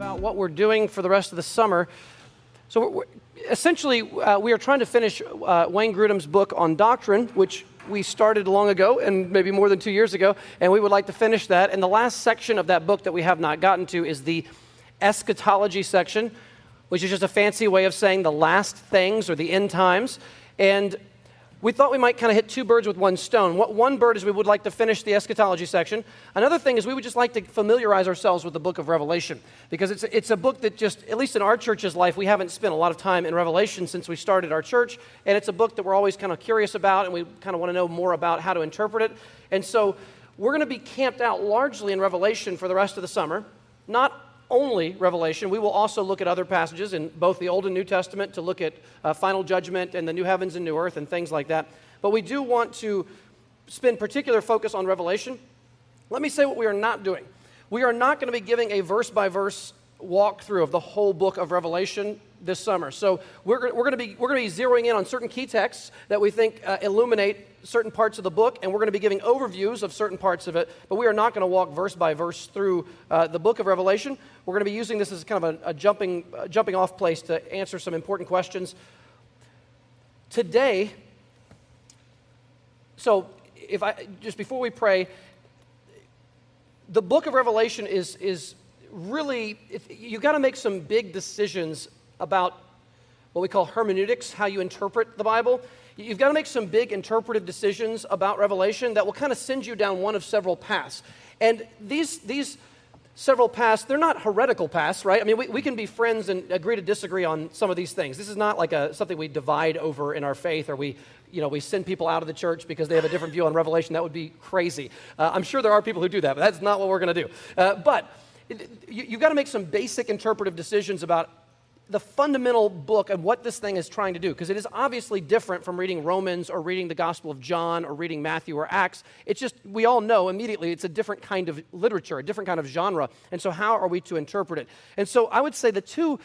about what we're doing for the rest of the summer. So, we're, essentially, uh, we are trying to finish uh, Wayne Grudem's book on doctrine, which we started long ago and maybe more than two years ago, and we would like to finish that. And the last section of that book that we have not gotten to is the eschatology section, which is just a fancy way of saying the last things or the end times. And we thought we might kind of hit two birds with one stone. What one bird is we would like to finish the eschatology section. Another thing is we would just like to familiarize ourselves with the book of Revelation because it's, it's a book that just, at least in our church's life, we haven't spent a lot of time in Revelation since we started our church. And it's a book that we're always kind of curious about and we kind of want to know more about how to interpret it. And so we're going to be camped out largely in Revelation for the rest of the summer. Not only Revelation. We will also look at other passages in both the Old and New Testament to look at uh, final judgment and the new heavens and new earth and things like that. But we do want to spend particular focus on Revelation. Let me say what we are not doing. We are not going to be giving a verse by verse walkthrough of the whole book of Revelation this summer. So we're, we're going to be we're going to be zeroing in on certain key texts that we think uh, illuminate certain parts of the book, and we're going to be giving overviews of certain parts of it. But we are not going to walk verse by verse through uh, the book of Revelation. We're going to be using this as kind of a, a jumping a jumping off place to answer some important questions. Today, so if I just before we pray, the book of Revelation is is really you've got to make some big decisions about what we call hermeneutics, how you interpret the Bible. You've got to make some big interpretive decisions about Revelation that will kind of send you down one of several paths. And these, these several paths, they're not heretical paths, right? I mean, we, we can be friends and agree to disagree on some of these things. This is not like a, something we divide over in our faith or we, you know, we send people out of the church because they have a different view on Revelation. That would be crazy. Uh, I'm sure there are people who do that, but that's not what we're going to do. Uh, but you, you've got to make some basic interpretive decisions about the fundamental book and what this thing is trying to do, because it is obviously different from reading Romans or reading the Gospel of John or reading Matthew or Acts. It's just, we all know immediately it's a different kind of literature, a different kind of genre. And so, how are we to interpret it? And so, I would say the two,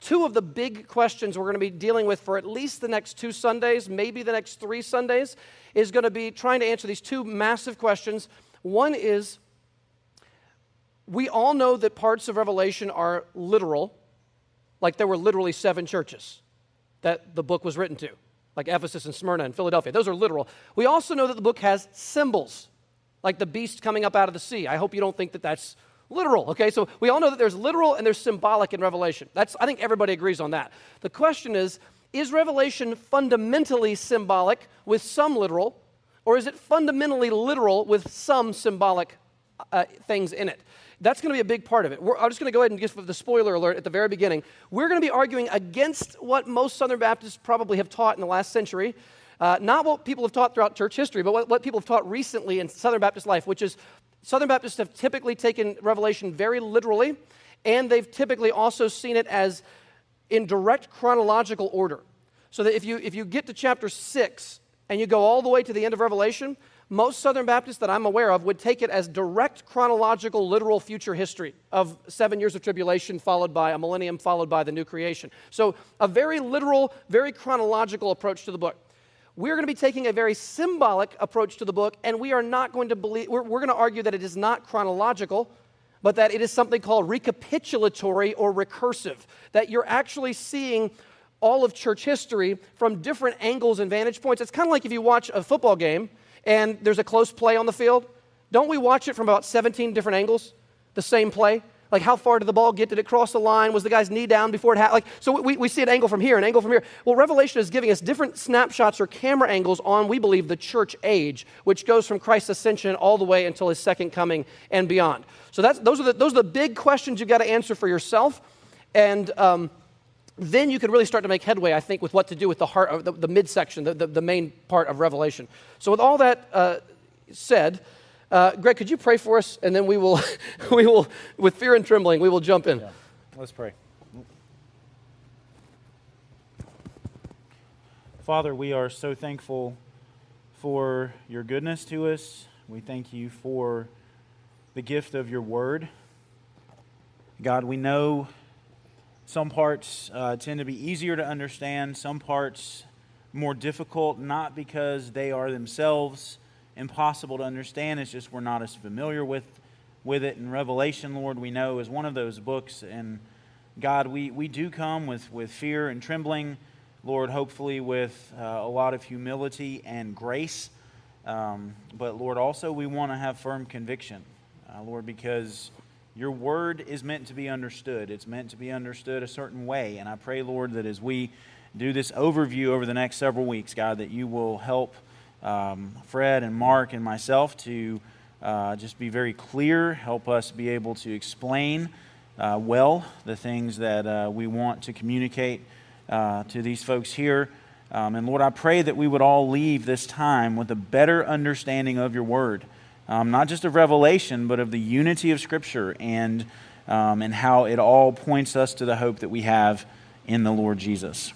two of the big questions we're going to be dealing with for at least the next two Sundays, maybe the next three Sundays, is going to be trying to answer these two massive questions. One is, we all know that parts of Revelation are literal, like there were literally seven churches that the book was written to, like Ephesus and Smyrna and Philadelphia. Those are literal. We also know that the book has symbols, like the beast coming up out of the sea. I hope you don't think that that's literal, okay? So we all know that there's literal and there's symbolic in Revelation. That's, I think everybody agrees on that. The question is is Revelation fundamentally symbolic with some literal, or is it fundamentally literal with some symbolic uh, things in it? That's going to be a big part of it. We're, I'm just going to go ahead and give the spoiler alert at the very beginning. We're going to be arguing against what most Southern Baptists probably have taught in the last century. Uh, not what people have taught throughout church history, but what, what people have taught recently in Southern Baptist life, which is Southern Baptists have typically taken Revelation very literally, and they've typically also seen it as in direct chronological order. So that if you, if you get to chapter 6 and you go all the way to the end of Revelation, most Southern Baptists that I'm aware of would take it as direct chronological, literal future history of seven years of tribulation, followed by a millennium, followed by the new creation. So, a very literal, very chronological approach to the book. We're going to be taking a very symbolic approach to the book, and we are not going to believe, we're, we're going to argue that it is not chronological, but that it is something called recapitulatory or recursive, that you're actually seeing all of church history from different angles and vantage points. It's kind of like if you watch a football game and there's a close play on the field, don't we watch it from about 17 different angles? The same play? Like, how far did the ball get? Did it cross the line? Was the guy's knee down before it happened? Like, so we, we see an angle from here, an angle from here. Well, Revelation is giving us different snapshots or camera angles on, we believe, the church age, which goes from Christ's ascension all the way until his second coming and beyond. So that's, those, are the, those are the big questions you've got to answer for yourself. And um, then you can really start to make headway, I think, with what to do with the heart of the, the midsection, the, the, the, main part of Revelation. So, with all that uh, said, uh, Greg, could you pray for us, and then we will, we will, with fear and trembling, we will jump in. Yeah. Let's pray. Father, we are so thankful for your goodness to us. We thank you for the gift of your word. God, we know some parts uh, tend to be easier to understand, some parts more difficult, not because they are themselves impossible to understand, it's just we're not as familiar with, with it. And Revelation, Lord, we know is one of those books. And God, we, we do come with, with fear and trembling, Lord, hopefully with uh, a lot of humility and grace. Um, but Lord, also we want to have firm conviction, uh, Lord, because your word is meant to be understood. It's meant to be understood a certain way. And I pray, Lord, that as we do this overview over the next several weeks, God, that you will help um, Fred and Mark and myself to uh, just be very clear, help us be able to explain uh, well the things that uh, we want to communicate uh, to these folks here. Um, and Lord, I pray that we would all leave this time with a better understanding of your word, um, not just of revelation, but of the unity of Scripture and, um, and how it all points us to the hope that we have in the Lord Jesus.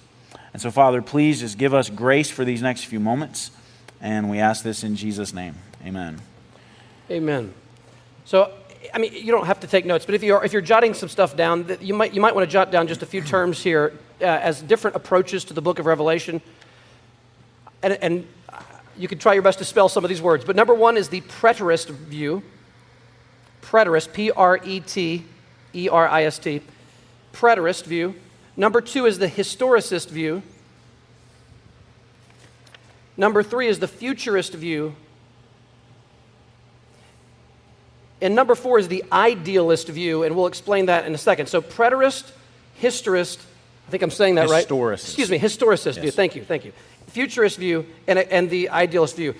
And so, Father, please just give us grace for these next few moments. And we ask this in Jesus' name. Amen. Amen. So, I mean, you don't have to take notes, but if you're, if you're jotting some stuff down, you might, you might want to jot down just a few terms here uh, as different approaches to the book of Revelation. And, and you can try your best to spell some of these words. But number one is the preterist view. Preterist, P R E T E R I S T. Preterist view. Number two is the historicist view. Number three is the futurist view. And number four is the idealist view, and we'll explain that in a second. So, preterist, historist, I think I'm saying that right. Historicist. Excuse me, historicist Yes. view. Thank you, thank you. Futurist view and, and the idealist view.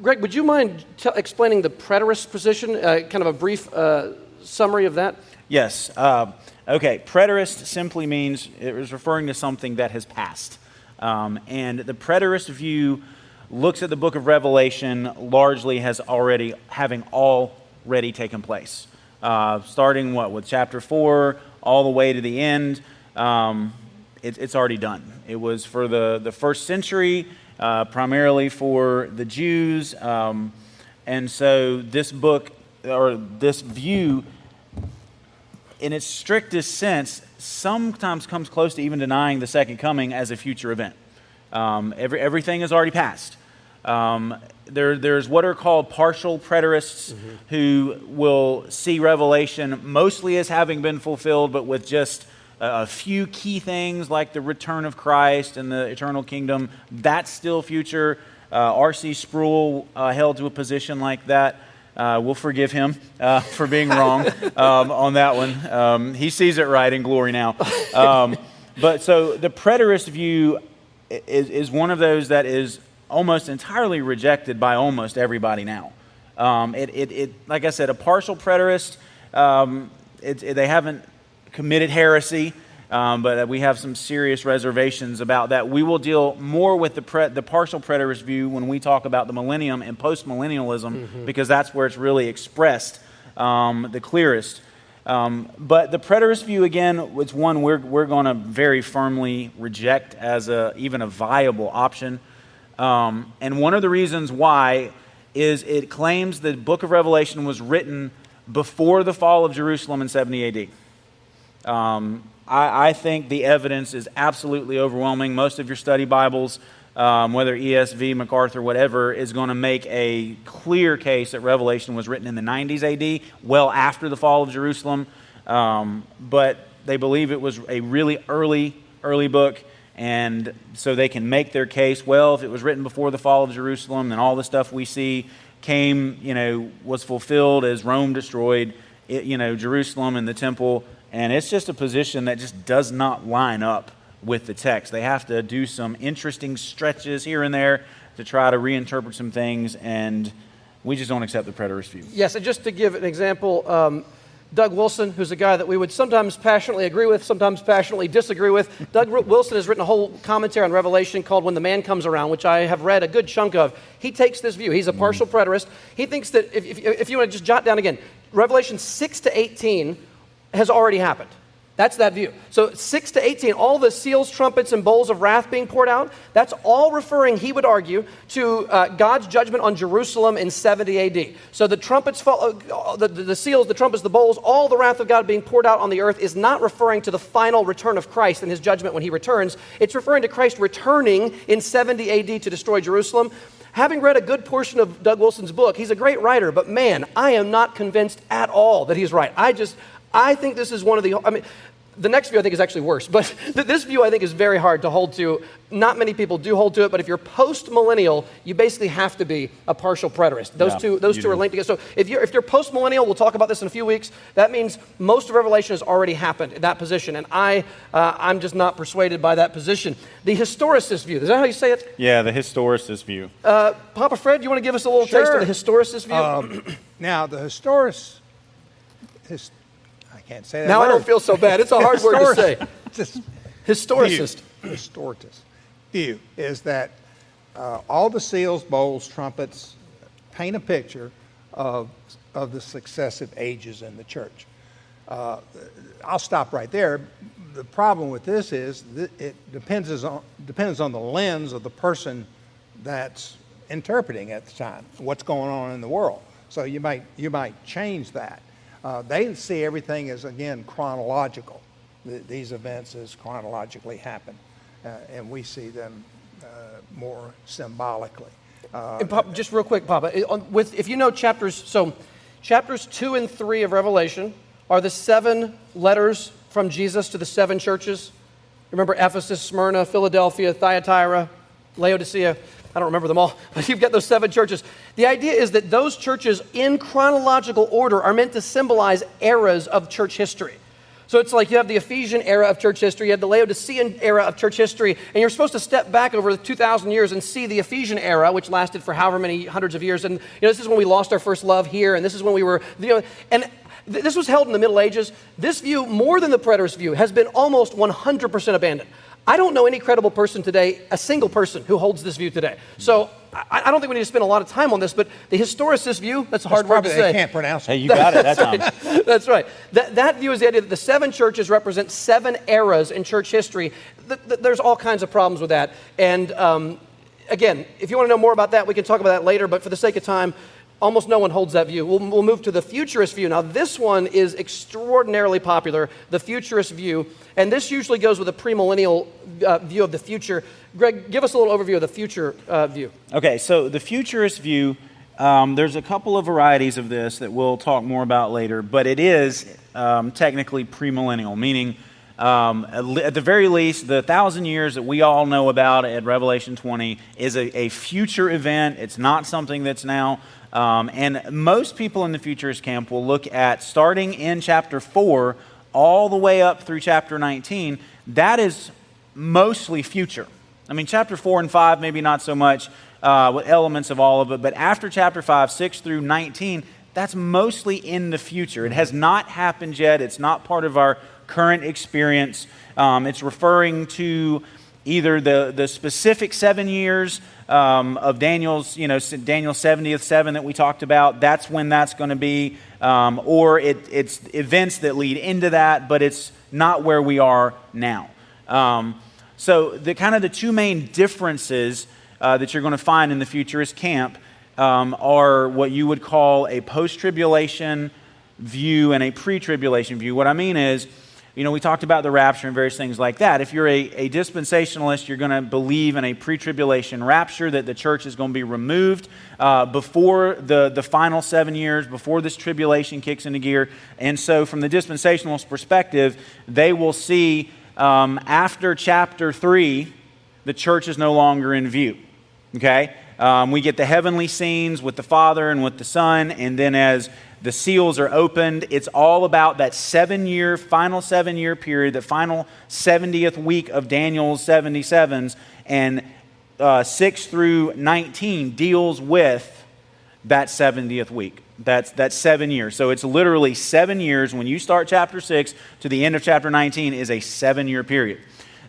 Greg, would you mind t- explaining the preterist position, uh, kind of a brief uh, summary of that? Yes. Uh, okay. Preterist simply means it was referring to something that has passed. Um, and the preterist view looks at the book of Revelation largely has already having already taken place. Uh, starting what with chapter four all the way to the end, um, it, it's already done. It was for the, the first century, uh, primarily for the Jews. Um, and so this book, or this view, in its strictest sense, sometimes comes close to even denying the second coming as a future event. Um, every, everything has already passed. Um, there, there's what are called partial preterists who will see Revelation mostly as having been fulfilled, but with just a, few key things like the return of Christ and the eternal kingdom. That's still future. Uh, R.C. Sproul uh, held to a position like that. Uh, we'll forgive him uh, for being wrong um, on that one. Um, he sees it right in glory now. Um, but so the preterist view is, is one of those that is almost entirely rejected by almost everybody now. Um, it, it, it, like I said, a partial preterist, um, it- they haven't committed heresy, um, but we have some serious reservations about that. We will deal more with the, pre, the partial preterist view when we talk about the millennium and postmillennialism, because that's where it's really expressed um, the clearest. Um, but the preterist view, again, it's one we're, we're going to very firmly reject as a, even a viable option. Um, and one of the reasons why is it claims the book of Revelation was written before the fall of Jerusalem in 70 AD. Um, I, I think the evidence is absolutely overwhelming. Most of your study Bibles, um, whether ESV, MacArthur, whatever, is going to make a clear case that Revelation was written in the 90s AD, well after the fall of Jerusalem. Um, but they believe it was a really early, early book. And so they can make their case well, if it was written before the fall of Jerusalem, then all the stuff we see came, you know, was fulfilled as Rome destroyed, it, you know, Jerusalem and the temple. And it's just a position that just does not line up with the text. They have to do some interesting stretches here and there to try to reinterpret some things, and we just don't accept the preterist view. Yes, and just to give an example, um, Doug Wilson, who's a guy that we would sometimes passionately agree with, sometimes passionately disagree with. Doug Wilson has written a whole commentary on Revelation called When the Man Comes Around, which I have read a good chunk of. He takes this view. He's a partial preterist. He thinks that, if, if, if you want to just jot down again, Revelation 6 to 18 has already happened. That's that view. So 6 to 18, all the seals, trumpets, and bowls of wrath being poured out, that's all referring, he would argue, to uh, God's judgment on Jerusalem in 70 AD. So the trumpets, fall, uh, the, the, the seals, the trumpets, the bowls, all the wrath of God being poured out on the earth is not referring to the final return of Christ and his judgment when he returns. It's referring to Christ returning in 70 AD to destroy Jerusalem. Having read a good portion of Doug Wilson's book, he's a great writer, but man, I am not convinced at all that he's right. I just, I think this is one of the, I mean, the next view I think is actually worse, but this view I think is very hard to hold to. Not many people do hold to it, but if you're post millennial, you basically have to be a partial preterist. Those Yeah, two, those you two are linked together. So if you're, if you're post millennial, we'll talk about this in a few weeks. That means most of Revelation has already happened in that position, and I, uh, I'm just not persuaded by that position. The historicist view, is that how you say it? Yeah, the historicist view. Uh, Papa Fred, you want to give us a little taste of the historicist view? Um, now, the historic, his, I can't say that. now I don't feel so bad. It's a hard word to say. Historicist. View, historicist view is that uh, all the seals, bowls, trumpets paint a picture of, of the successive ages in the church. Uh, I'll stop right there. The problem with this is that it depends on, depends on the lens of the person that's interpreting at the time what's going on in the world. So you might, you might change that. Uh, they see everything as, again, chronological. Th- these events as chronologically happen, uh, and we see them uh, more symbolically. Uh, And just real quick, Papa, on- with, if you know chapters, so chapters two and three of Revelation are the seven letters from Jesus to the seven churches. Remember Ephesus, Smyrna, Philadelphia, Thyatira, Laodicea. I don't remember them all, but you've got those seven churches. The idea is that those churches, in chronological order, are meant to symbolize eras of church history. So it's like you have the Ephesian era of church history, you have the Laodicean era of church history, and you're supposed to step back over the 2,000 years and see the Ephesian era, which lasted for however many hundreds of years. And you know, this is when we lost our first love here, and this is when we were, you know, and th- this was held in the Middle Ages. This view, more than the preterist view, has been almost 100% abandoned. I don't know any credible person today, a single person who holds this view today. So I, I don't think we need to spend a lot of time on this, but the historicist view, that's a hard word to say. they can't pronounce Hey, it. you got it that time. That's right. That, that view is the idea that the seven churches represent seven eras in church history. Th- th- there's all kinds of problems with that. And um, again, if you want to know more about that, we can talk about that later. But for the sake of time, almost no one holds that view. We'll, we'll move to the futurist view. Now, this one is extraordinarily popular, the futurist view. And this usually goes with a premillennial uh, view of the future. Greg, give us a little overview of the future uh, view. Okay, so the futurist view, um, there's a couple of varieties of this that we'll talk more about later, but it is um, technically premillennial, meaning um, at the very least, the thousand years that we all know about at Revelation 20 is a, a future event. It's not something that's now. Um, and most people in the futurist camp will look at starting in chapter 4 all the way up through chapter 19. That is mostly future. I mean, chapter 4 and 5, maybe not so much uh, with elements of all of it, but after chapter 5, 6 through 19, that's mostly in the future. It has not happened yet. It's not part of our current experience. Um, it's referring to either the, the specific seven years um, of Daniel's, you know, Daniel's 70th seven that we talked about. That's when that's going to be. Um, or it, it's events that lead into that, but it's not where we are now. Um, so the kind of the two main differences uh, that you're going to find in the futurist camp um, are what you would call a post-tribulation view and a pre-tribulation view. What I mean is, you know, we talked about the rapture and various things like that. If you're a, a dispensationalist, you're going to believe in a pre-tribulation rapture that the church is going to be removed uh, before the, the final seven years, before this tribulation kicks into gear. And so, from the dispensationalist perspective, they will see um, after chapter three, the church is no longer in view. Okay? Um, we get the heavenly scenes with the Father and with the Son, and then as the seals are opened, it's all about that seven year, final seven year period, the final 70th week of Daniel's 77s, and uh, 6 through 19 deals with that 70th week. That's, that's seven years. So it's literally seven years. When you start chapter 6 to the end of chapter 19 is a seven year period.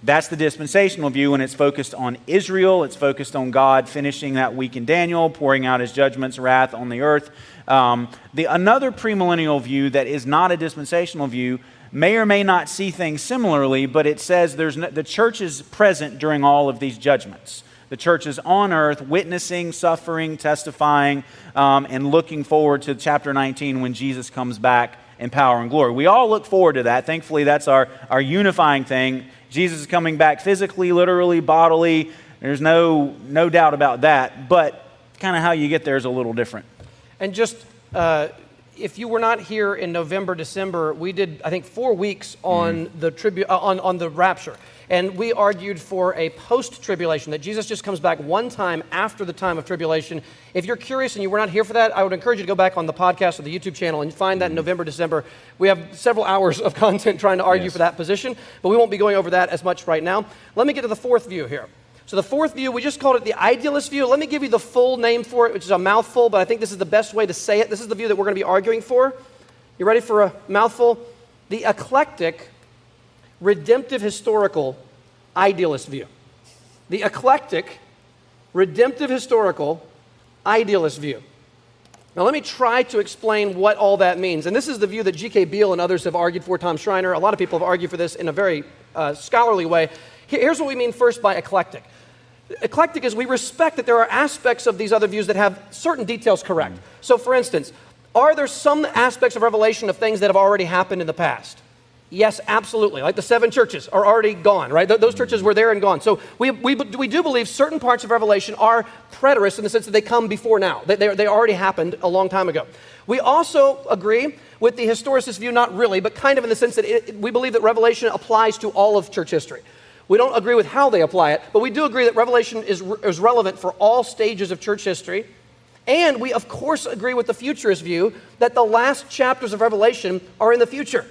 That's the dispensational view, and it's focused on Israel. It's focused on God finishing that week in Daniel, pouring out his judgments, wrath on the earth. Um, the, another premillennial view that is not a dispensational view may or may not see things similarly, but it says there's no, the church is present during all of these judgments. The church is on earth, witnessing, suffering, testifying, um, and looking forward to chapter 19 when Jesus comes back in power and glory. We all look forward to that. Thankfully, that's our, our unifying thing. Jesus is coming back physically, literally, bodily. There's no, no doubt about that. But kind of how you get there is a little different. And just uh, if you were not here in November, December, we did I think four weeks on the tribu- uh, on on the rapture, and we argued for a post-tribulation that Jesus just comes back one time after the time of tribulation. If you're curious and you were not here for that, I would encourage you to go back on the podcast or the YouTube channel and find that in November, December. We have several hours of content trying to argue Yes. for that position, but we won't be going over that as much right now. Let me get to the fourth view here. So, the fourth view, we just called it the idealist view. Let me give you the full name for it, which is a mouthful, but I think this is the best way to say it. This is the view that we're going to be arguing for. You ready for a mouthful? The eclectic, redemptive, historical idealist view. The eclectic, redemptive, historical idealist view. Now, let me try to explain what all that means. And this is the view that G.K. Beale and others have argued for, Tom Schreiner. A lot of people have argued for this in a very uh, scholarly way. Here's what we mean first by eclectic eclectic is we respect that there are aspects of these other views that have certain details correct. Mm. So, for instance, are there some aspects of Revelation of things that have already happened in the past? Yes, absolutely. Like the seven churches are already gone, right? Th- those churches mm. were there and gone. So we, we, we do believe certain parts of Revelation are preterists in the sense that they come before now. They, they, they already happened a long time ago. We also agree with the historicist view, not really, but kind of in the sense that it, we believe that Revelation applies to all of church history. We don't agree with how they apply it, but we do agree that Revelation is, is relevant for all stages of church history. And we, of course, agree with the futurist view that the last chapters of Revelation are in the future.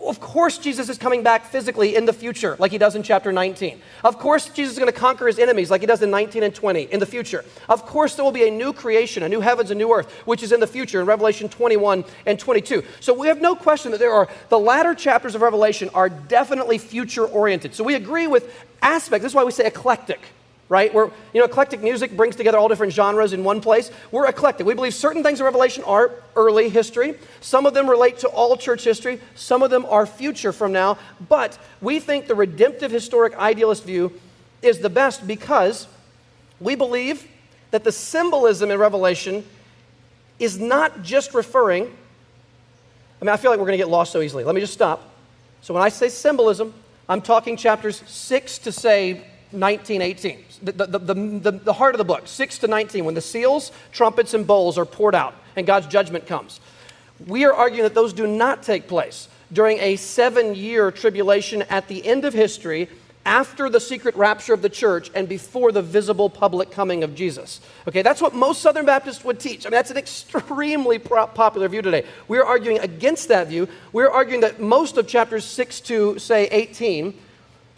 Of course, Jesus is coming back physically in the future, like he does in chapter 19. Of course, Jesus is going to conquer his enemies, like he does in 19 and 20, in the future. Of course, there will be a new creation, a new heavens, a new earth, which is in the future in Revelation 21 and 22. So we have no question that there are the latter chapters of Revelation are definitely future oriented. So we agree with aspects. This is why we say eclectic right? Where, you know, eclectic music brings together all different genres in one place. We're eclectic. We believe certain things in Revelation are early history. Some of them relate to all church history. Some of them are future from now. But we think the redemptive historic idealist view is the best because we believe that the symbolism in Revelation is not just referring, I mean, I feel like we're going to get lost so easily. Let me just stop. So when I say symbolism, I'm talking chapters 6 to say 19, 18. The, the, the, the, heart of the book, 6 to 19, when the seals, trumpets, and bowls are poured out and God's judgment comes. We are arguing that those do not take place during a seven year tribulation at the end of history after the secret rapture of the church and before the visible public coming of Jesus. Okay, that's what most Southern Baptists would teach. I mean, that's an extremely popular view today. We're arguing against that view. We're arguing that most of chapters 6 to, say, 18,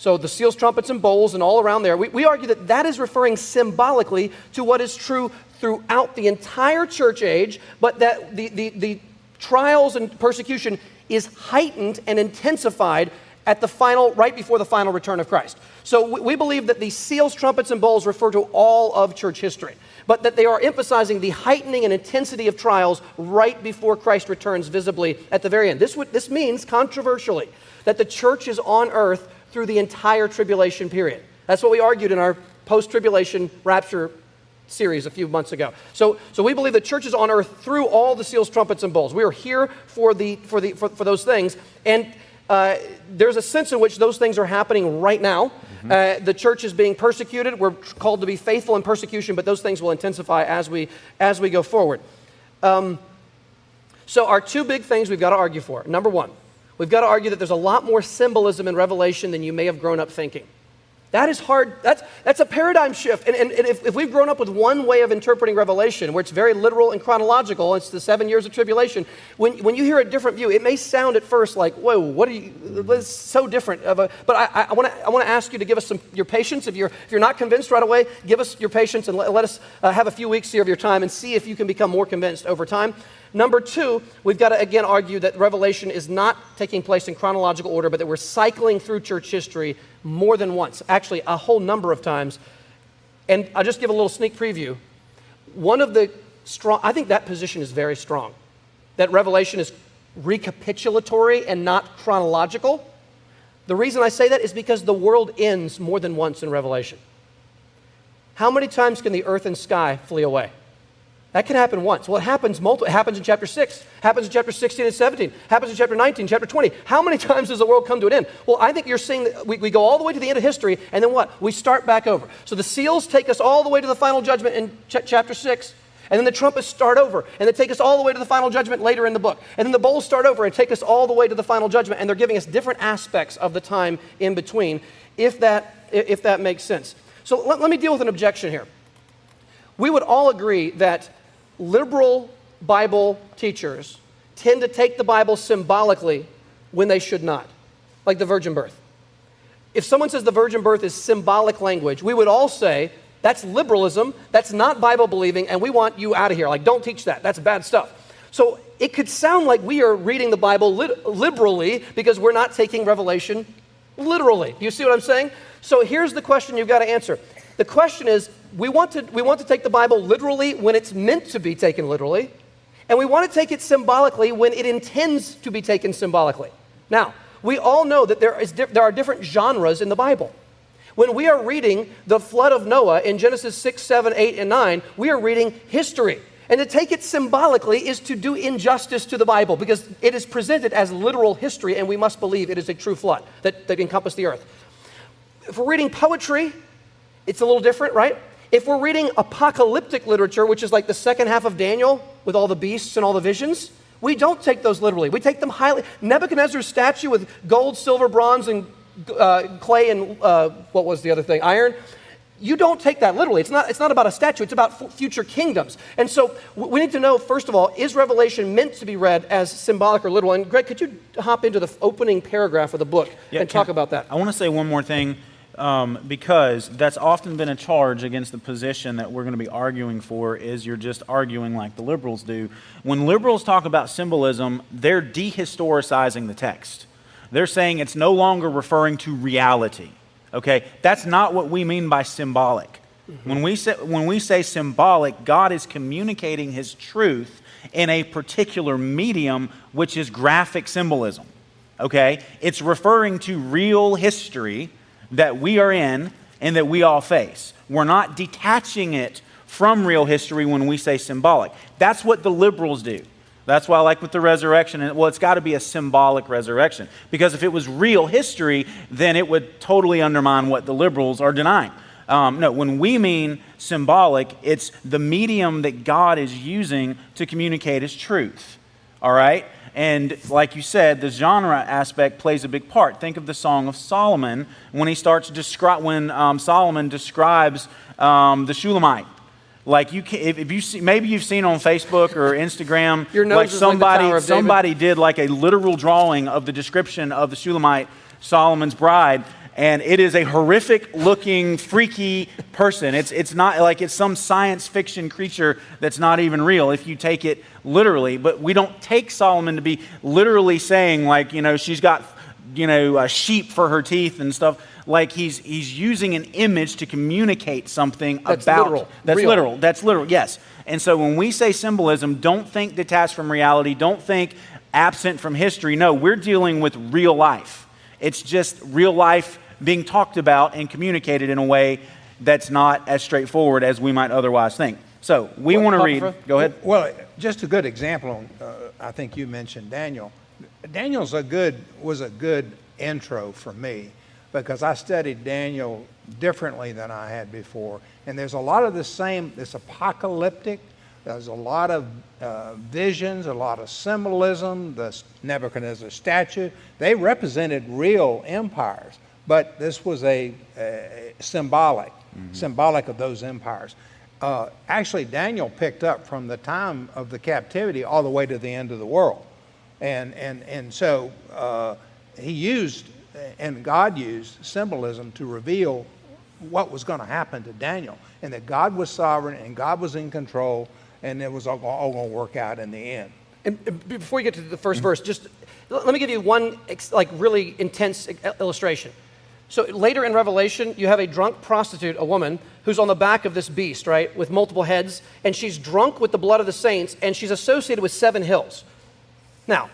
so the seals, trumpets, and bowls, and all around there, we, we argue that that is referring symbolically to what is true throughout the entire church age, but that the, the, the trials and persecution is heightened and intensified at the final, right before the final return of Christ. So we, believe that the seals, trumpets, and bowls refer to all of church history, but that they are emphasizing the heightening and intensity of trials right before Christ returns visibly at the very end. This, would, this means, controversially, that the church is on earth through the entire tribulation period. That's what we argued in our post tribulation rapture series a few months ago. So, so we believe that church is on earth through all the seals, trumpets, and bowls. We are here for, the, for, the, for, for those things. And uh, there's a sense in which those things are happening right now. Uh, the church is being persecuted. We're called to be faithful in persecution, but those things will intensify as we, as we go forward. Um, so, our two big things we've got to argue for. Number one, we've got to argue that there's a lot more symbolism in Revelation than you may have grown up thinking. That is hard. That's, that's a paradigm shift. And, and, and if, if we've grown up with one way of interpreting Revelation, where it's very literal and chronological, it's the seven years of tribulation, when, when you hear a different view, it may sound at first like, whoa, what are you, that's so different. Of a, but I, I want to I wanna ask you to give us some, your patience. If you're, if you're not convinced right away, give us your patience and let, let us uh, have a few weeks here of your time and see if you can become more convinced over time. Number two, we've got to again argue that Revelation is not taking place in chronological order, but that we're cycling through church history more than once, actually, a whole number of times. And I'll just give a little sneak preview. One of the strong, I think that position is very strong, that Revelation is recapitulatory and not chronological. The reason I say that is because the world ends more than once in Revelation. How many times can the earth and sky flee away? That can happen once. Well, it happens multiple. It happens in chapter 6, happens in chapter 16 and 17, happens in chapter 19, chapter 20. How many times does the world come to an end? Well, I think you're seeing that we, we go all the way to the end of history, and then what? We start back over. So the seals take us all the way to the final judgment in ch- chapter 6, and then the trumpets start over, and they take us all the way to the final judgment later in the book. And then the bowls start over and take us all the way to the final judgment, and they're giving us different aspects of the time in between, if that, if that makes sense. So let, let me deal with an objection here. We would all agree that liberal Bible teachers tend to take the Bible symbolically when they should not, like the virgin birth. If someone says the virgin birth is symbolic language, we would all say that's liberalism, that's not Bible believing, and we want you out of here. Like, don't teach that. That's bad stuff. So it could sound like we are reading the Bible liberally because we're not taking Revelation literally. You see what I'm saying? So here's the question you've got to answer. The question is we want, to, we want to take the Bible literally when it's meant to be taken literally, and we want to take it symbolically when it intends to be taken symbolically. Now, we all know that there, is, there are different genres in the Bible. When we are reading the flood of Noah in Genesis 6, 7, 8, and 9, we are reading history. And to take it symbolically is to do injustice to the Bible because it is presented as literal history, and we must believe it is a true flood that, that encompassed the earth. If we're reading poetry, it's a little different, right? If we're reading apocalyptic literature, which is like the second half of Daniel with all the beasts and all the visions, we don't take those literally. We take them highly. Nebuchadnezzar's statue with gold, silver, bronze, and uh, clay, and uh, what was the other thing? Iron. You don't take that literally. It's not, it's not about a statue, it's about f- future kingdoms. And so we need to know, first of all, is Revelation meant to be read as symbolic or literal? And Greg, could you hop into the opening paragraph of the book yeah, and talk about that? I want to say one more thing um, because that's often been a charge against the position that we're going to be arguing for is you're just arguing like the liberals do. When liberals talk about symbolism, they're dehistoricizing the text. They're saying it's no longer referring to reality. Okay? That's not what we mean by symbolic. Mm-hmm. When, we say, when we say symbolic, God is communicating his truth in a particular medium, which is graphic symbolism. Okay? It's referring to real history that we are in and that we all face. We're not detaching it from real history when we say symbolic. That's what the liberals do. That's why I like with the resurrection, well, it's got to be a symbolic resurrection. Because if it was real history, then it would totally undermine what the liberals are denying. Um, no, when we mean symbolic, it's the medium that God is using to communicate His truth. All right? And like you said, the genre aspect plays a big part. Think of the Song of Solomon when he starts describe when um, Solomon describes um, the Shulamite. Like you, can, if, if, you see, maybe you've seen on Facebook or Instagram, Your nose like somebody like somebody did like a literal drawing of the description of the Shulamite, Solomon's bride, and it is a horrific looking, freaky person. It's, it's not like it's some science fiction creature that's not even real if you take it literally. But we don't take Solomon to be literally saying, like, you know, she's got, you know, a sheep for her teeth and stuff. Like he's, he's using an image to communicate something that's about. Literal. That's real. literal. That's literal, yes. And so when we say symbolism, don't think detached from reality, don't think absent from history. No, we're dealing with real life. It's just real life being talked about and communicated in a way that's not as straightforward as we might otherwise think. So we want to read. Go ahead. Well, just a good example. Uh, I think you mentioned Daniel. Daniel's a good was a good intro for me because I studied Daniel differently than I had before, and there's a lot of the same. This apocalyptic. There's a lot of uh, visions, a lot of symbolism. The Nebuchadnezzar statue. They represented real empires. But this was a, a symbolic, mm-hmm. symbolic of those empires. Uh, actually, Daniel picked up from the time of the captivity all the way to the end of the world. And, and, and so uh, he used, and God used symbolism to reveal what was going to happen to Daniel, and that God was sovereign and God was in control, and it was all, all going to work out in the end. And before we get to the 1st mm-hmm. verse, just let me give you one like really intense illustration. So later in Revelation, you have a drunk prostitute, a woman, who's on the back of this beast, right, with multiple heads, and she's drunk with the blood of the saints, and she's associated with seven hills. Now,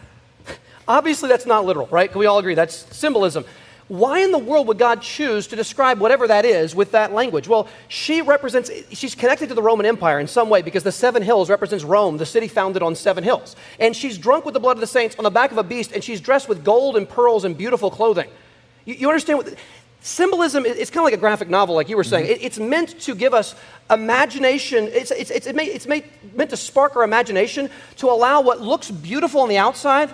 obviously that's not literal, right? Can we all agree? That's symbolism. Why in the world would God choose to describe whatever that is with that language? Well, she represents, she's connected to the Roman Empire in some way because the seven hills represents Rome, the city founded on seven hills. And she's drunk with the blood of the saints on the back of a beast, and she's dressed with gold and pearls and beautiful clothing. You, you understand what? Symbolism, it's kind of like a graphic novel, like you were saying. Mm-hmm. It, it's meant to give us imagination. It's, it's, it's, it may, it's made, meant to spark our imagination to allow what looks beautiful on the outside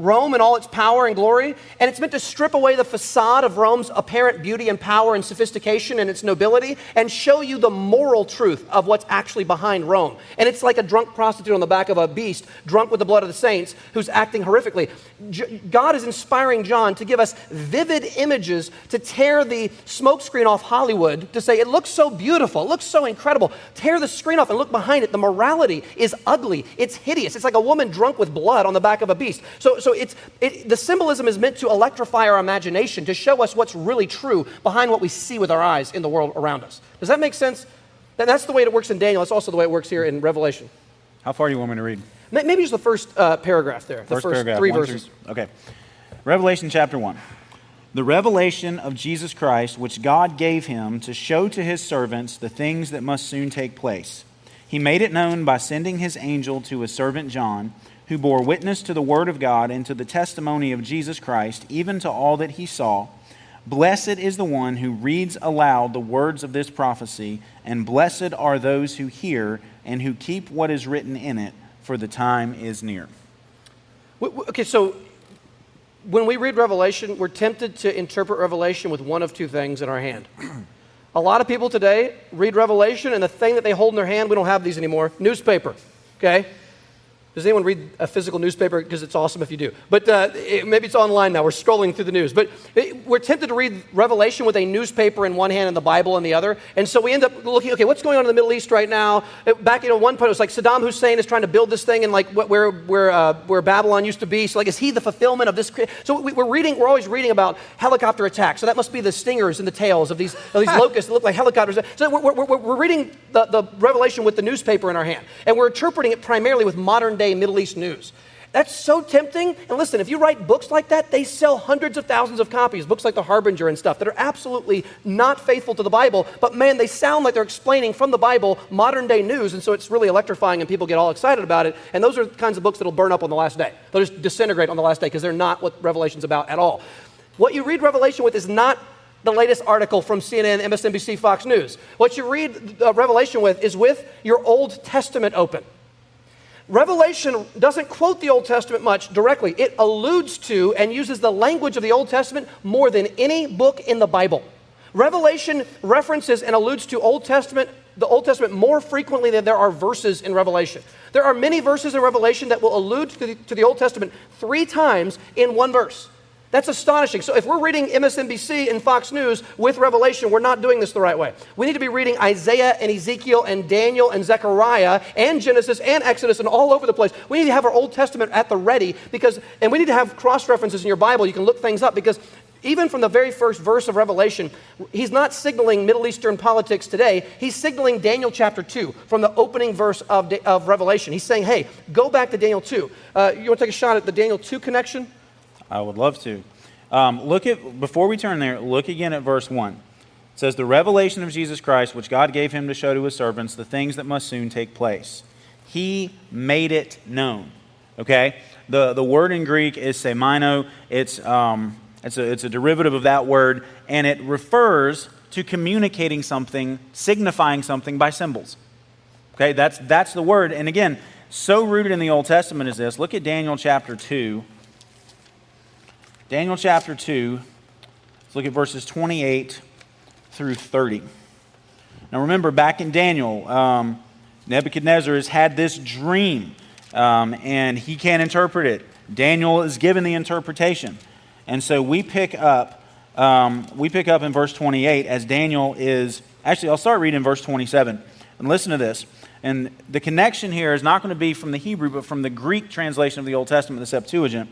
Rome in all its power and glory, and it's meant to strip away the facade of Rome's apparent beauty and power and sophistication and its nobility and show you the moral truth of what's actually behind Rome. And it's like a drunk prostitute on the back of a beast, drunk with the blood of the saints, who's acting horrifically. J- God is inspiring John to give us vivid images to tear the smokescreen off Hollywood, to say, it looks so beautiful, it looks so incredible. Tear the screen off and look behind it. The morality is ugly, it's hideous. It's like a woman drunk with blood on the back of a beast. So, so it's, it, the symbolism is meant to electrify our imagination, to show us what's really true behind what we see with our eyes in the world around us. Does that make sense? That's the way it works in Daniel. That's also the way it works here in Revelation. How far do you want me to read? Maybe just the first uh, paragraph there. The first, first paragraph, three verses. Through, okay. Revelation chapter 1. The revelation of Jesus Christ, which God gave him to show to his servants the things that must soon take place. He made it known by sending his angel to his servant John who bore witness to the word of God and to the testimony of Jesus Christ, even to all that he saw. Blessed is the one who reads aloud the words of this prophecy, and blessed are those who hear and who keep what is written in it, for the time is near. Okay, so when we read Revelation, we're tempted to interpret Revelation with one of two things in our hand. A lot of people today read Revelation, and the thing that they hold in their hand, we don't have these anymore newspaper. Okay? Does anyone read a physical newspaper? Because it's awesome if you do. But uh, it, maybe it's online now. We're scrolling through the news. But it, we're tempted to read Revelation with a newspaper in one hand and the Bible in the other. And so we end up looking, okay, what's going on in the Middle East right now? Back, you know, one point, it was like Saddam Hussein is trying to build this thing in like where, where, uh, where Babylon used to be. So like, is he the fulfillment of this? So we, are reading, we're always reading about helicopter attacks. So that must be the stingers and the tails of these, of these locusts that look like helicopters. So we're, we're, we're reading the, the Revelation with the newspaper in our hand. And we're interpreting it primarily with modern day Middle East news. That's so tempting. And listen, if you write books like that, they sell hundreds of thousands of copies, books like The Harbinger and stuff that are absolutely not faithful to the Bible, but man, they sound like they're explaining from the Bible modern day news, and so it's really electrifying and people get all excited about it. And those are the kinds of books that'll burn up on the last day. They'll just disintegrate on the last day because they're not what Revelation's about at all. What you read Revelation with is not the latest article from CNN, MSNBC, Fox News. What you read uh, Revelation with is with your Old Testament open. Revelation doesn't quote the Old Testament much directly. It alludes to and uses the language of the Old Testament more than any book in the Bible. Revelation references and alludes to Old Testament, the Old Testament more frequently than there are verses in Revelation. There are many verses in Revelation that will allude to the, to the Old Testament three times in one verse. That's astonishing. So if we're reading MSNBC and Fox News with Revelation, we're not doing this the right way. We need to be reading Isaiah and Ezekiel and Daniel and Zechariah and Genesis and Exodus and all over the place. We need to have our Old Testament at the ready because, and we need to have cross references in your Bible. You can look things up because even from the very first verse of Revelation, he's not signaling Middle Eastern politics today. He's signaling Daniel chapter 2 from the opening verse of, of Revelation. He's saying, hey, go back to Daniel 2. Uh, you want to take a shot at the Daniel 2 connection? I would love to. Um, look at, before we turn there, look again at verse 1. It says, The revelation of Jesus Christ, which God gave him to show to his servants the things that must soon take place. He made it known. Okay? The, the word in Greek is semaino. It's, um, it's, a, it's a derivative of that word, and it refers to communicating something, signifying something by symbols. Okay? That's, that's the word. And again, so rooted in the Old Testament is this. Look at Daniel chapter 2. Daniel chapter 2, let's look at verses 28 through 30. Now remember, back in Daniel, um, Nebuchadnezzar has had this dream, um, and he can't interpret it. Daniel is given the interpretation. And so we pick up, um, we pick up in verse 28 as Daniel is, actually, I'll start reading verse 27. And listen to this. And the connection here is not going to be from the Hebrew, but from the Greek translation of the Old Testament, the Septuagint.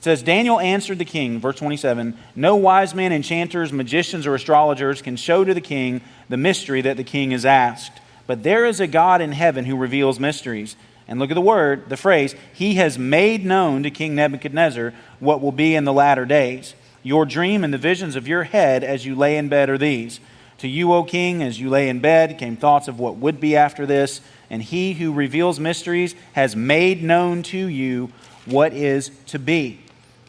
It says, Daniel answered the king, verse 27 No wise men, enchanters, magicians, or astrologers can show to the king the mystery that the king has asked. But there is a God in heaven who reveals mysteries. And look at the word, the phrase, He has made known to King Nebuchadnezzar what will be in the latter days. Your dream and the visions of your head as you lay in bed are these. To you, O king, as you lay in bed, came thoughts of what would be after this, and he who reveals mysteries has made known to you what is to be.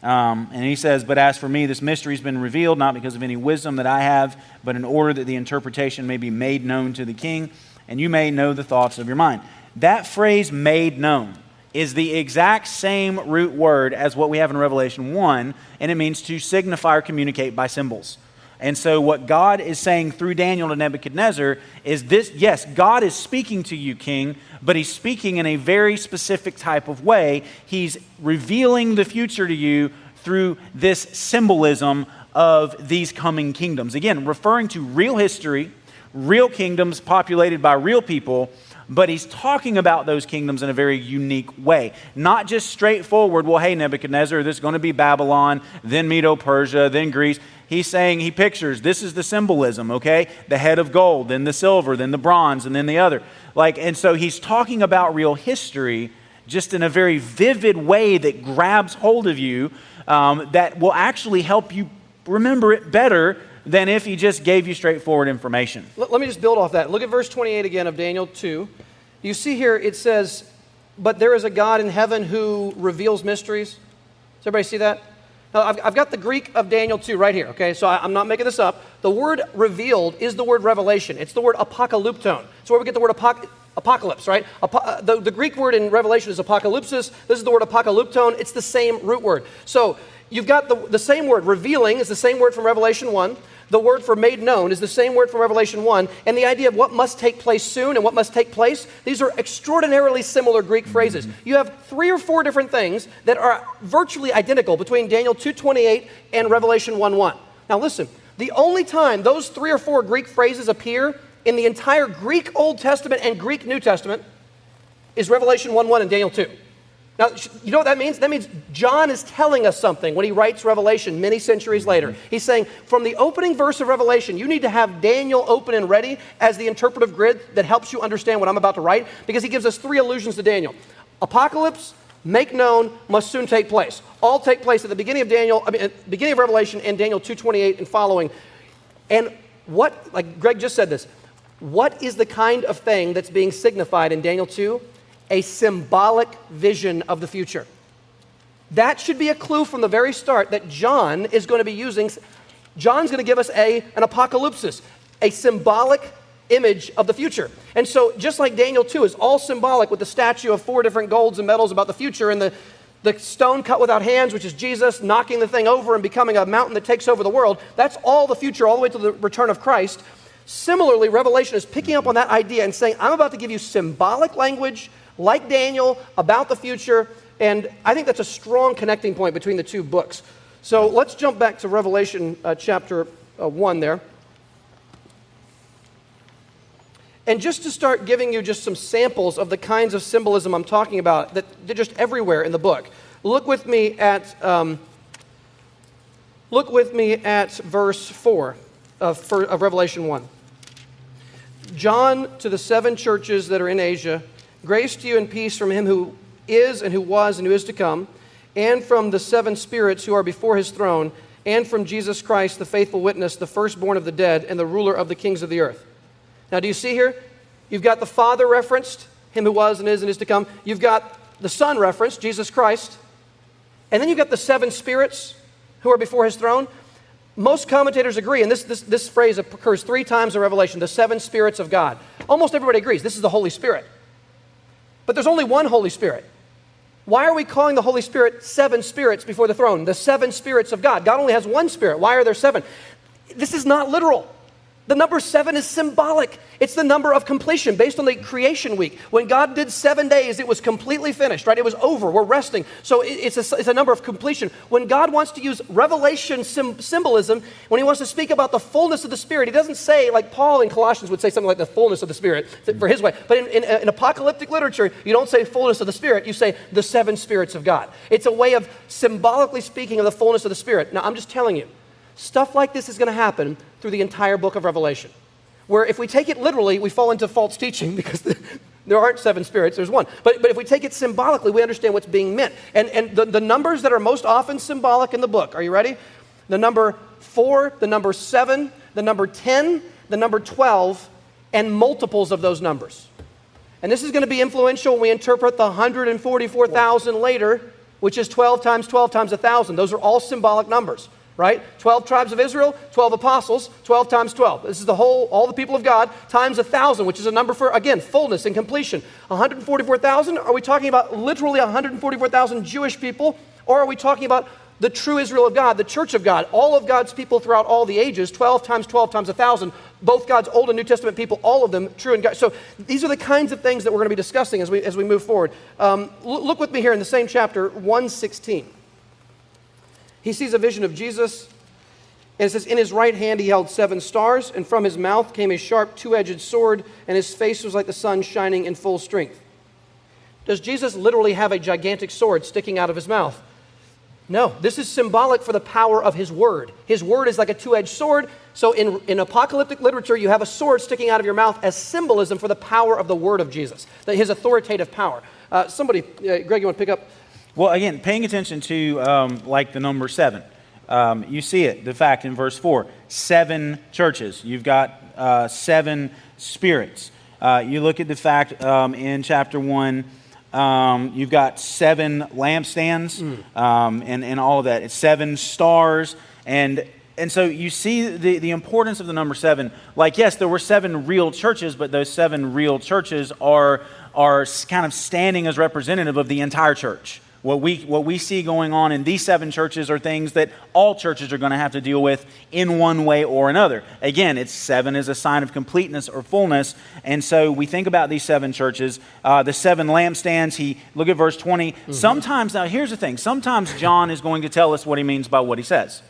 Um, and he says, But as for me, this mystery has been revealed, not because of any wisdom that I have, but in order that the interpretation may be made known to the king, and you may know the thoughts of your mind. That phrase, made known, is the exact same root word as what we have in Revelation 1, and it means to signify or communicate by symbols. And so, what God is saying through Daniel to Nebuchadnezzar is this yes, God is speaking to you, king, but he's speaking in a very specific type of way. He's revealing the future to you through this symbolism of these coming kingdoms. Again, referring to real history, real kingdoms populated by real people but he's talking about those kingdoms in a very unique way. Not just straightforward, well, hey, Nebuchadnezzar, this is going to be Babylon, then Medo Persia, then Greece. He's saying, he pictures, this is the symbolism, okay? The head of gold, then the silver, then the bronze, and then the other. Like, and so he's talking about real history just in a very vivid way that grabs hold of you um, that will actually help you remember it better than if he just gave you straightforward information. Let, me just build off that. Look at verse 28 again of Daniel 2. You see here it says, But there is a God in heaven who reveals mysteries. Does everybody see that? Now, I've, I've got the Greek of Daniel 2 right here, okay? So I, am not making this up. The word revealed is the word revelation, it's the word apocalypton. It's where we get the word apoc- apocalypse, right? Uh, the, the Greek word in Revelation is apocalypsis. This is the word apocalypton. It's the same root word. So you've got the, the same word. Revealing is the same word from Revelation 1. The word for made known is the same word from Revelation 1. And the idea of what must take place soon and what must take place, these are extraordinarily similar Greek phrases. Mm-hmm. You have three or four different things that are virtually identical between Daniel 2.28 and Revelation 1.1. Now listen, the only time those three or four Greek phrases appear in the entire Greek Old Testament and Greek New Testament is Revelation 1.1 and Daniel 2. Now, you know what that means? That means John is telling us something when he writes Revelation many centuries later. Mm-hmm. He's saying, from the opening verse of Revelation, you need to have Daniel open and ready as the interpretive grid that helps you understand what I'm about to write, because he gives us three allusions to Daniel Apocalypse, make known, must soon take place. All take place at the beginning of Daniel, I mean, beginning of Revelation and Daniel 2.28 and following. And what, like Greg just said this, what is the kind of thing that's being signified in Daniel 2? A symbolic vision of the future. That should be a clue from the very start that John is going to be using. John's going to give us a, an apocalypsis, a symbolic image of the future. And so, just like Daniel 2 is all symbolic with the statue of four different golds and metals about the future, and the, the stone cut without hands, which is Jesus knocking the thing over and becoming a mountain that takes over the world, that's all the future, all the way to the return of Christ. Similarly, Revelation is picking up on that idea and saying, I'm about to give you symbolic language like Daniel, about the future. And I think that's a strong connecting point between the two books. So let's jump back to Revelation uh, chapter uh, 1 there. And just to start giving you just some samples of the kinds of symbolism I'm talking about, that they're just everywhere in the book. Look with me at, um, look with me at verse 4 of, for, of Revelation 1. John to the seven churches that are in Asia Grace to you and peace from him who is and who was and who is to come, and from the seven spirits who are before his throne, and from Jesus Christ, the faithful witness, the firstborn of the dead, and the ruler of the kings of the earth. Now, do you see here? You've got the Father referenced, him who was and is and is to come. You've got the Son referenced, Jesus Christ. And then you've got the seven spirits who are before his throne. Most commentators agree, and this, this, this phrase occurs three times in Revelation the seven spirits of God. Almost everybody agrees this is the Holy Spirit. But there's only one Holy Spirit. Why are we calling the Holy Spirit seven spirits before the throne? The seven spirits of God. God only has one spirit. Why are there seven? This is not literal. The number seven is symbolic. It's the number of completion based on the creation week. When God did seven days, it was completely finished, right? It was over. We're resting. So it's a, it's a number of completion. When God wants to use revelation sim- symbolism, when he wants to speak about the fullness of the Spirit, he doesn't say, like Paul in Colossians would say something like the fullness of the Spirit for his way. But in, in, in apocalyptic literature, you don't say fullness of the Spirit, you say the seven spirits of God. It's a way of symbolically speaking of the fullness of the Spirit. Now, I'm just telling you, Stuff like this is going to happen through the entire book of Revelation. Where if we take it literally, we fall into false teaching because the, there aren't seven spirits, there's one. But, but if we take it symbolically, we understand what's being meant. And, and the, the numbers that are most often symbolic in the book, are you ready? the number 4, the number 7, the number 10, the number 12, and multiples of those numbers. And this is going to be influential when we interpret the 144,000 later, which is 12 times 12 times 1,000. Those are all symbolic numbers, right? 12 tribes of Israel, 12 apostles, 12 times 12. This is the whole, all the people of God, times a 1,000, which is a number for, again, fullness and completion. 144,000, are we talking about literally 144,000 Jewish people, or are we talking about the true Israel of God, the church of God, all of God's people throughout all the ages, 12 times 12 times a 1,000, both God's Old and New Testament people, all of them true and God. So these are the kinds of things that we're going to be discussing as we, as we move forward. Um, look with me here in the same chapter, 116. He sees a vision of Jesus, and it says, In his right hand he held seven stars, and from his mouth came a sharp two edged sword, and his face was like the sun shining in full strength. Does Jesus literally have a gigantic sword sticking out of his mouth? No, this is symbolic for the power of his word. His word is like a two edged sword. So, in, in apocalyptic literature, you have a sword sticking out of your mouth as symbolism for the power of the word of Jesus, his authoritative power. Uh, somebody, uh, Greg, you want to pick up? Well, again, paying attention to um, like the number seven. Um, you see it, the fact in verse 4 seven churches. You've got uh, seven spirits. Uh, you look at the fact um, in chapter 1 um, you've got seven lampstands mm. um, and, and all of that. It's seven stars. And, and so you see the, the importance of the number seven. Like, yes, there were seven real churches, but those seven real churches are, are kind of standing as representative of the entire church. What we, what we see going on in these seven churches are things that all churches are going to have to deal with in one way or another. Again, it's seven is a sign of completeness or fullness. And so we think about these seven churches, uh, the seven lampstands. He Look at verse 20. Mm-hmm. Sometimes, now here's the thing sometimes John is going to tell us what he means by what he says.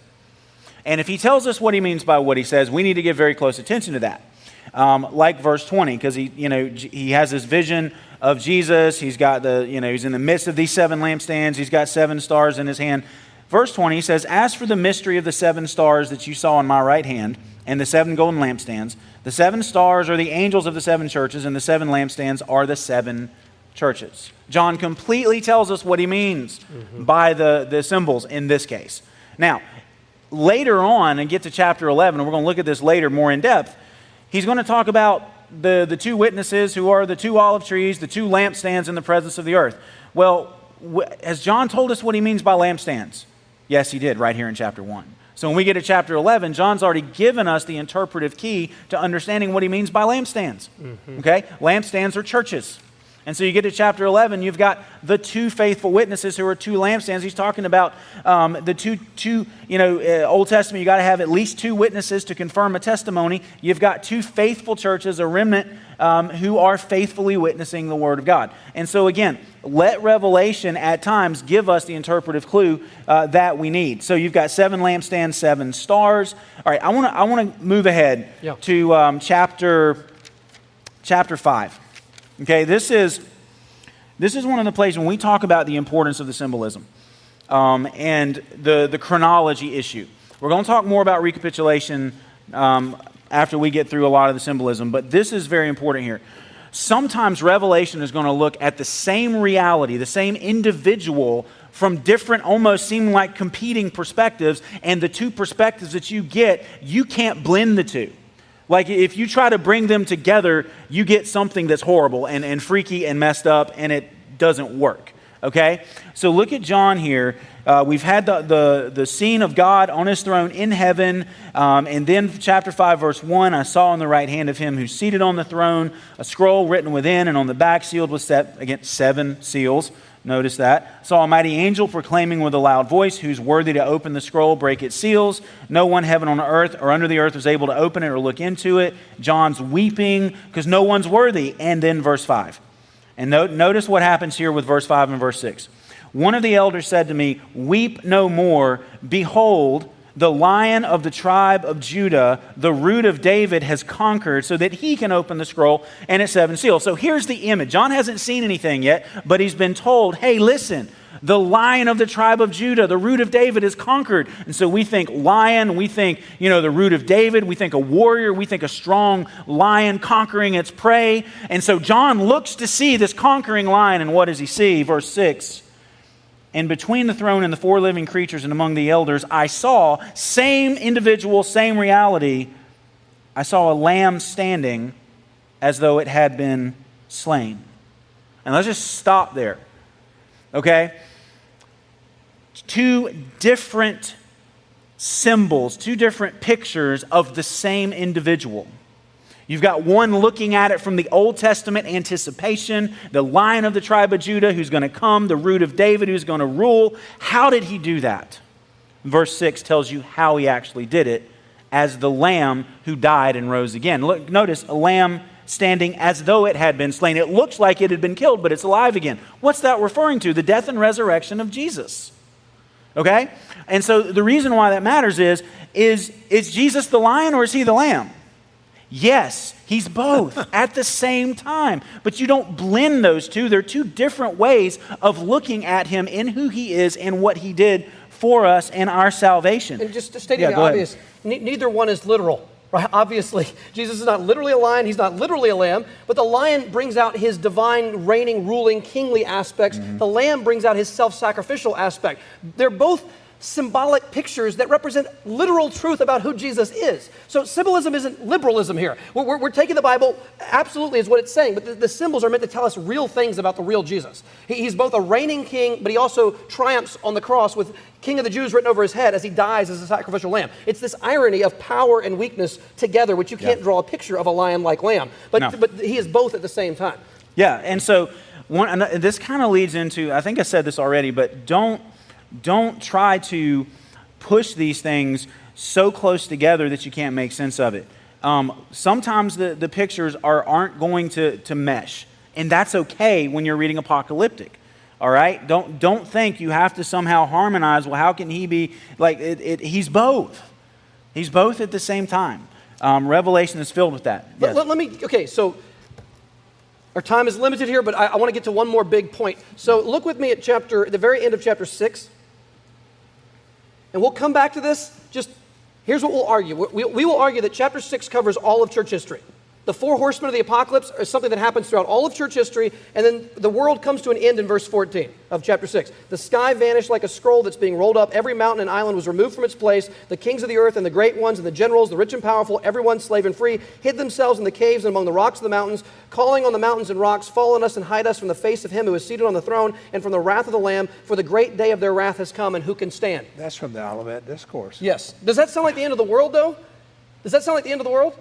And if he tells us what he means by what he says, we need to give very close attention to that. Um, like verse 20, because he, you know, he has this vision of Jesus. He's got the, you know, he's in the midst of these seven lampstands. He's got seven stars in his hand. Verse 20 says, As for the mystery of the seven stars that you saw in my right hand and the seven golden lampstands, the seven stars are the angels of the seven churches, and the seven lampstands are the seven churches. John completely tells us what he means mm-hmm. by the, the symbols in this case. Now, later on, and get to chapter 11, and we're going to look at this later more in depth, he's going to talk about the, the two witnesses who are the two olive trees, the two lampstands in the presence of the earth. Well, has John told us what he means by lampstands? Yes, he did, right here in chapter 1. So when we get to chapter 11, John's already given us the interpretive key to understanding what he means by lampstands. Mm-hmm. Okay? Lampstands are churches. And so you get to chapter 11, you've got the two faithful witnesses who are two lampstands. He's talking about um, the two, two, you know, uh, Old Testament, you got to have at least two witnesses to confirm a testimony. You've got two faithful churches, a remnant um, who are faithfully witnessing the Word of God. And so again, let Revelation at times give us the interpretive clue uh, that we need. So you've got seven lampstands, seven stars. All right, I want to I wanna move ahead yeah. to um, chapter, chapter 5. Okay, this is, this is one of the places when we talk about the importance of the symbolism um, and the, the chronology issue. We're going to talk more about recapitulation um, after we get through a lot of the symbolism, but this is very important here. Sometimes Revelation is going to look at the same reality, the same individual from different, almost seem like competing perspectives, and the two perspectives that you get, you can't blend the two. Like if you try to bring them together, you get something that's horrible and, and freaky and messed up, and it doesn't work. Okay? So look at John here. Uh, we've had the, the, the, scene of God on his throne in heaven. Um, and then, chapter 5, verse 1 I saw on the right hand of him who's seated on the throne a scroll written within, and on the back sealed with set, again, seven seals. Notice that. Saw a mighty angel proclaiming with a loud voice, Who's worthy to open the scroll, break its seals? No one, heaven on earth or under the earth, was able to open it or look into it. John's weeping because no one's worthy. And then verse 5. And notice what happens here with verse 5 and verse 6. One of the elders said to me, Weep no more. Behold, the lion of the tribe of Judah, the root of David, has conquered so that he can open the scroll and its seven seals. So here's the image. John hasn't seen anything yet, but he's been told, hey, listen, the lion of the tribe of Judah, the root of David, is conquered. And so we think lion, we think, you know, the root of David, we think a warrior, we think a strong lion conquering its prey. And so John looks to see this conquering lion, and what does he see? Verse 6 And between the throne and the four living creatures and among the elders, I saw, same individual, same reality, I saw a lamb standing as though it had been slain. And let's just stop there. Okay? Two different symbols, two different pictures of the same individual. You've got one looking at it from the Old Testament anticipation, the lion of the tribe of Judah who's going to come, the root of David who's going to rule. How did he do that? Verse 6 tells you how he actually did it as the lamb who died and rose again. Look, notice a lamb standing as though it had been slain. It looks like it had been killed, but it's alive again. What's that referring to? The death and resurrection of Jesus. Okay? And so the reason why that matters is is is Jesus the lion or is he the lamb? Yes, he's both at the same time. But you don't blend those two. They're two different ways of looking at him in who he is and what he did for us and our salvation. And just stating yeah, the obvious, neither one is literal. Right? Obviously, Jesus is not literally a lion, he's not literally a lamb, but the lion brings out his divine, reigning, ruling, kingly aspects. Mm-hmm. The lamb brings out his self sacrificial aspect. They're both symbolic pictures that represent literal truth about who Jesus is. So symbolism isn't liberalism here. We're, we're, we're taking the Bible absolutely is what it's saying, but the, the, symbols are meant to tell us real things about the real Jesus. He, he's both a reigning king, but he also triumphs on the cross with King of the Jews written over his head as he dies as a sacrificial lamb. It's this irony of power and weakness together, which you can't yeah. draw a picture of a lion like lamb. But, no. but he is both at the same time. Yeah, and so one, this kind of leads into, I think I said this already, but don't don't try to push these things so close together that you can't make sense of it. Um, sometimes the, the pictures are, aren't going to, to mesh, and that's okay when you're reading apocalyptic. All right? Don't, don't think you have to somehow harmonize. Well, how can he be like it, it, he's both? He's both at the same time. Um, Revelation is filled with that. Yes. Let, let, me, okay, so our time is limited here, but I, I want to get to one more big point. So look with me at chapter, the very end of chapter 6 and we'll come back to this. Just here's what we'll argue we, we will argue that chapter 6 covers all of church history. The four horsemen of the apocalypse are something that happens throughout all of church history, and then the world comes to an end in verse 14 of chapter 6. The sky vanished like a scroll that's being rolled up. Every mountain and island was removed from its place. The kings of the earth and the great ones and the generals, the rich and powerful, everyone slave and free, hid themselves in the caves and among the rocks of the mountains, calling on the mountains and rocks, fall on us and hide us from the face of him who is seated on the throne and from the wrath of the Lamb, for the great day of their wrath has come, and who can stand? That's from the Olivet Discourse. Yes. Does that sound like the end of the world, though? Does that sound like the end of the world?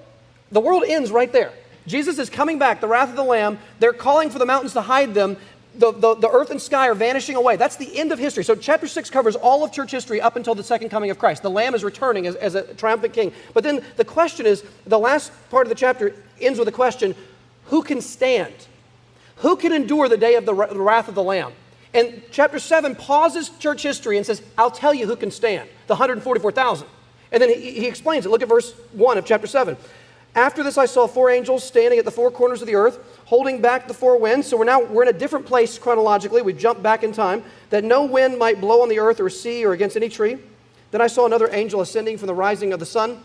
The world ends right there. Jesus is coming back, the wrath of the Lamb. They're calling for the mountains to hide them. The, the, the, earth and sky are vanishing away. That's the end of history. So, chapter 6 covers all of church history up until the second coming of Christ. The Lamb is returning as, as a triumphant king. But then the question is the last part of the chapter ends with a question who can stand? Who can endure the day of the, wrath of the Lamb? And chapter 7 pauses church history and says, I'll tell you who can stand the 144,000. And then he, he explains it. Look at verse 1 of chapter 7. After this, I saw four angels standing at the four corners of the earth, holding back the four winds. So we're now we're in a different place chronologically. We jump back in time that no wind might blow on the earth or sea or against any tree. Then I saw another angel ascending from the rising of the sun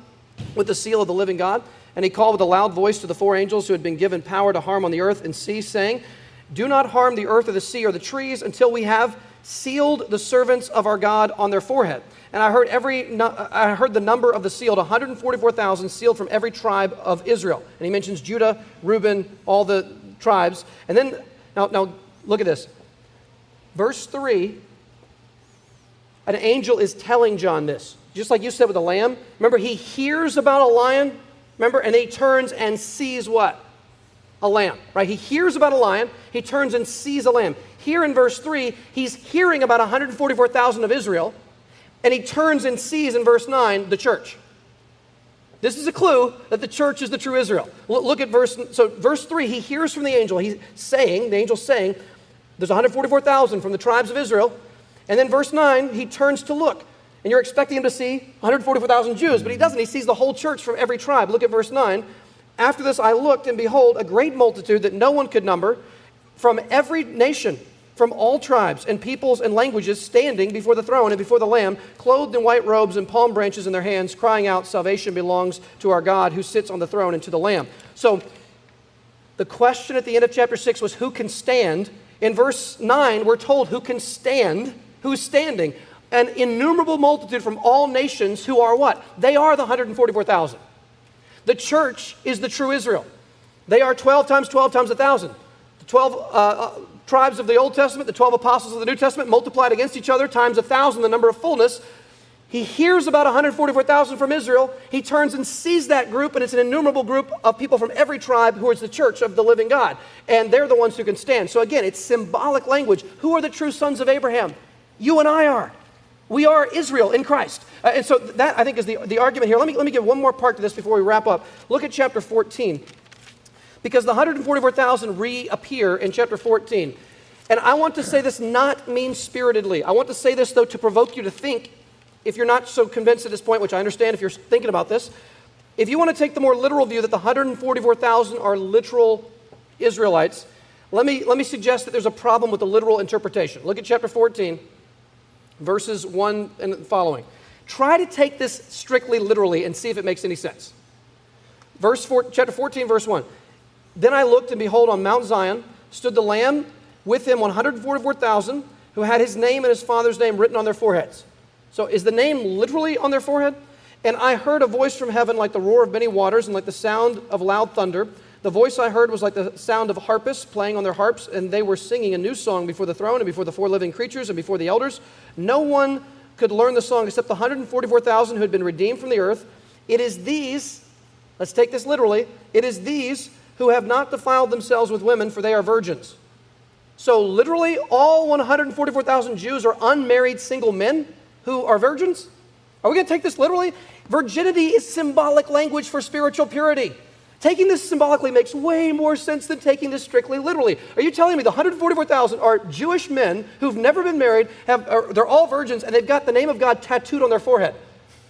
with the seal of the living God, and he called with a loud voice to the four angels who had been given power to harm on the earth and sea, saying, "Do not harm the earth or the sea or the trees until we have sealed the servants of our God on their forehead." And I heard, every, uh, I heard the number of the sealed 144,000 sealed from every tribe of Israel. And he mentions Judah, Reuben, all the tribes. And then, now, now look at this. Verse 3 an angel is telling John this. Just like you said with the lamb. Remember, he hears about a lion, remember, and he turns and sees what? A lamb, right? He hears about a lion, he turns and sees a lamb. Here in verse 3, he's hearing about 144,000 of Israel, and he turns and sees in verse 9 the church. This is a clue that the church is the true Israel. Look at verse so verse 3 he hears from the angel he's saying the angel saying there's 144,000 from the tribes of Israel. And then verse 9 he turns to look. And you're expecting him to see 144,000 Jews, but he doesn't. He sees the whole church from every tribe. Look at verse 9. After this I looked and behold a great multitude that no one could number from every nation from all tribes and peoples and languages standing before the throne and before the Lamb, clothed in white robes and palm branches in their hands, crying out, Salvation belongs to our God who sits on the throne and to the Lamb. So the question at the end of chapter 6 was who can stand? In verse 9, we're told who can stand. who's standing? An innumerable multitude from all nations who are what? They are the 144,000. The church is the true Israel. They are 12 times 12 times 1,000. The 12 uh, uh, tribes of the Old Testament, the 12 apostles of the New Testament multiplied against each other times a 1,000, the number of fullness. He hears about 144,000 from Israel. He turns and sees that group, and it's an innumerable group of people from every tribe who is the church of the living God. And they're the ones who can stand. So again, it's symbolic language. Who are the true sons of Abraham? You and I are. We are Israel in Christ. Uh, and so that, I think, is the, the argument here. Let me, let me give one more part to this before we wrap up. Look at chapter 14. Because the 144,000 reappear in chapter 14. And I want to say this not mean spiritedly. I want to say this, though, to provoke you to think, if you're not so convinced at this point, which I understand if you're thinking about this. If you want to take the more literal view that the 144,000 are literal Israelites, let me, let me suggest that there's a problem with the literal interpretation. Look at chapter 14 verses 1 and following. Try to take this strictly literally and see if it makes any sense. Verse four, chapter 14, verse 1. Then I looked, and behold, on Mount Zion stood the Lamb, with him 144,000, who had his name and his father's name written on their foreheads. So is the name literally on their forehead? And I heard a voice from heaven like the roar of many waters and like the sound of loud thunder. The voice I heard was like the sound of harpists playing on their harps, and they were singing a new song before the throne and before the four living creatures and before the elders. No one could learn the song except the 144,000 who had been redeemed from the earth. It is these, let's take this literally, it is these who have not defiled themselves with women, for they are virgins. So, literally, all 144,000 Jews are unmarried single men who are virgins? Are we going to take this literally? Virginity is symbolic language for spiritual purity. Taking this symbolically makes way more sense than taking this strictly literally. Are you telling me the 144,000 are Jewish men who've never been married, have, are, they're all virgins, and they've got the name of God tattooed on their forehead?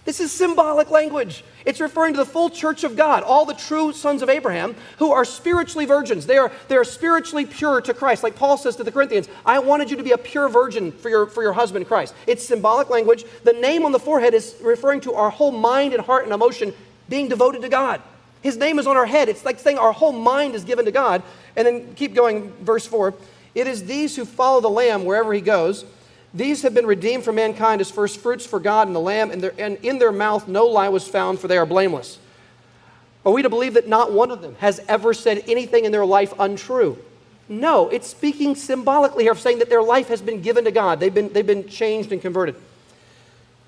This is symbolic language. It's referring to the full church of God, all the true sons of Abraham who are spiritually virgins. They are, they are spiritually pure to Christ. Like Paul says to the Corinthians, I wanted you to be a pure virgin for your, for your husband Christ. It's symbolic language. The name on the forehead is referring to our whole mind and heart and emotion being devoted to God. His name is on our head. It's like saying our whole mind is given to God. And then keep going, verse 4. It is these who follow the Lamb wherever he goes. These have been redeemed from mankind as first fruits for God and the Lamb, and, and in their mouth no lie was found, for they are blameless. Are we to believe that not one of them has ever said anything in their life untrue? No, it's speaking symbolically here of saying that their life has been given to God. They've been, they've been changed and converted.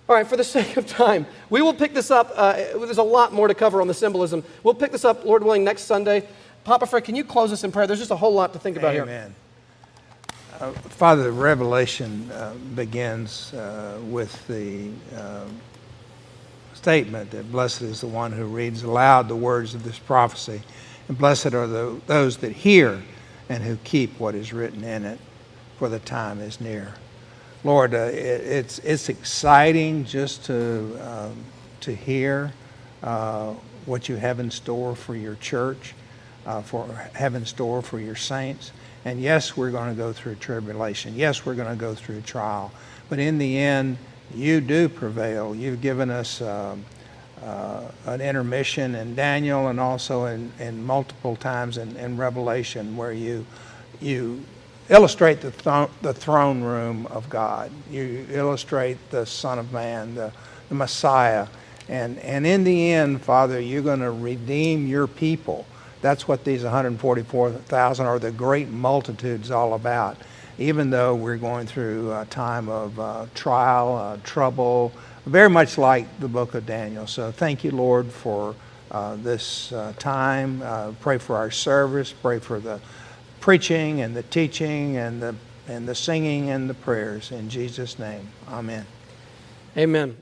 All right, for the sake of time, we will pick this up. Uh, there's a lot more to cover on the symbolism. We'll pick this up, Lord willing, next Sunday. Papa Fred, can you close us in prayer? There's just a whole lot to think about here. Amen. here. Uh, Father, the Revelation uh, begins uh, with the uh, statement that blessed is the one who reads aloud the words of this prophecy, and blessed are the, those that hear and who keep what is written in it, for the time is near. Lord, uh, it, it's, it's exciting just to, um, to hear uh, what you have in store for your church, for have in store for your saints. And yes, we're going to go through tribulation. Yes, we're going to go through trial. But in the end, you do prevail. You've given us um, uh, an intermission in Daniel and also in, in multiple times in, in Revelation where you, you illustrate the, th- the throne room of God. You illustrate the Son of Man, the, the Messiah. And, and in the end, Father, you're going to redeem your people. That's what these 144,000 or the great multitudes all about. Even though we're going through a time of uh, trial, uh, trouble, very much like the book of Daniel. So thank you, Lord, for uh, this uh, time. Uh, pray for our service. Pray for the preaching and the teaching and the, and the singing and the prayers. In Jesus' name, amen. Amen.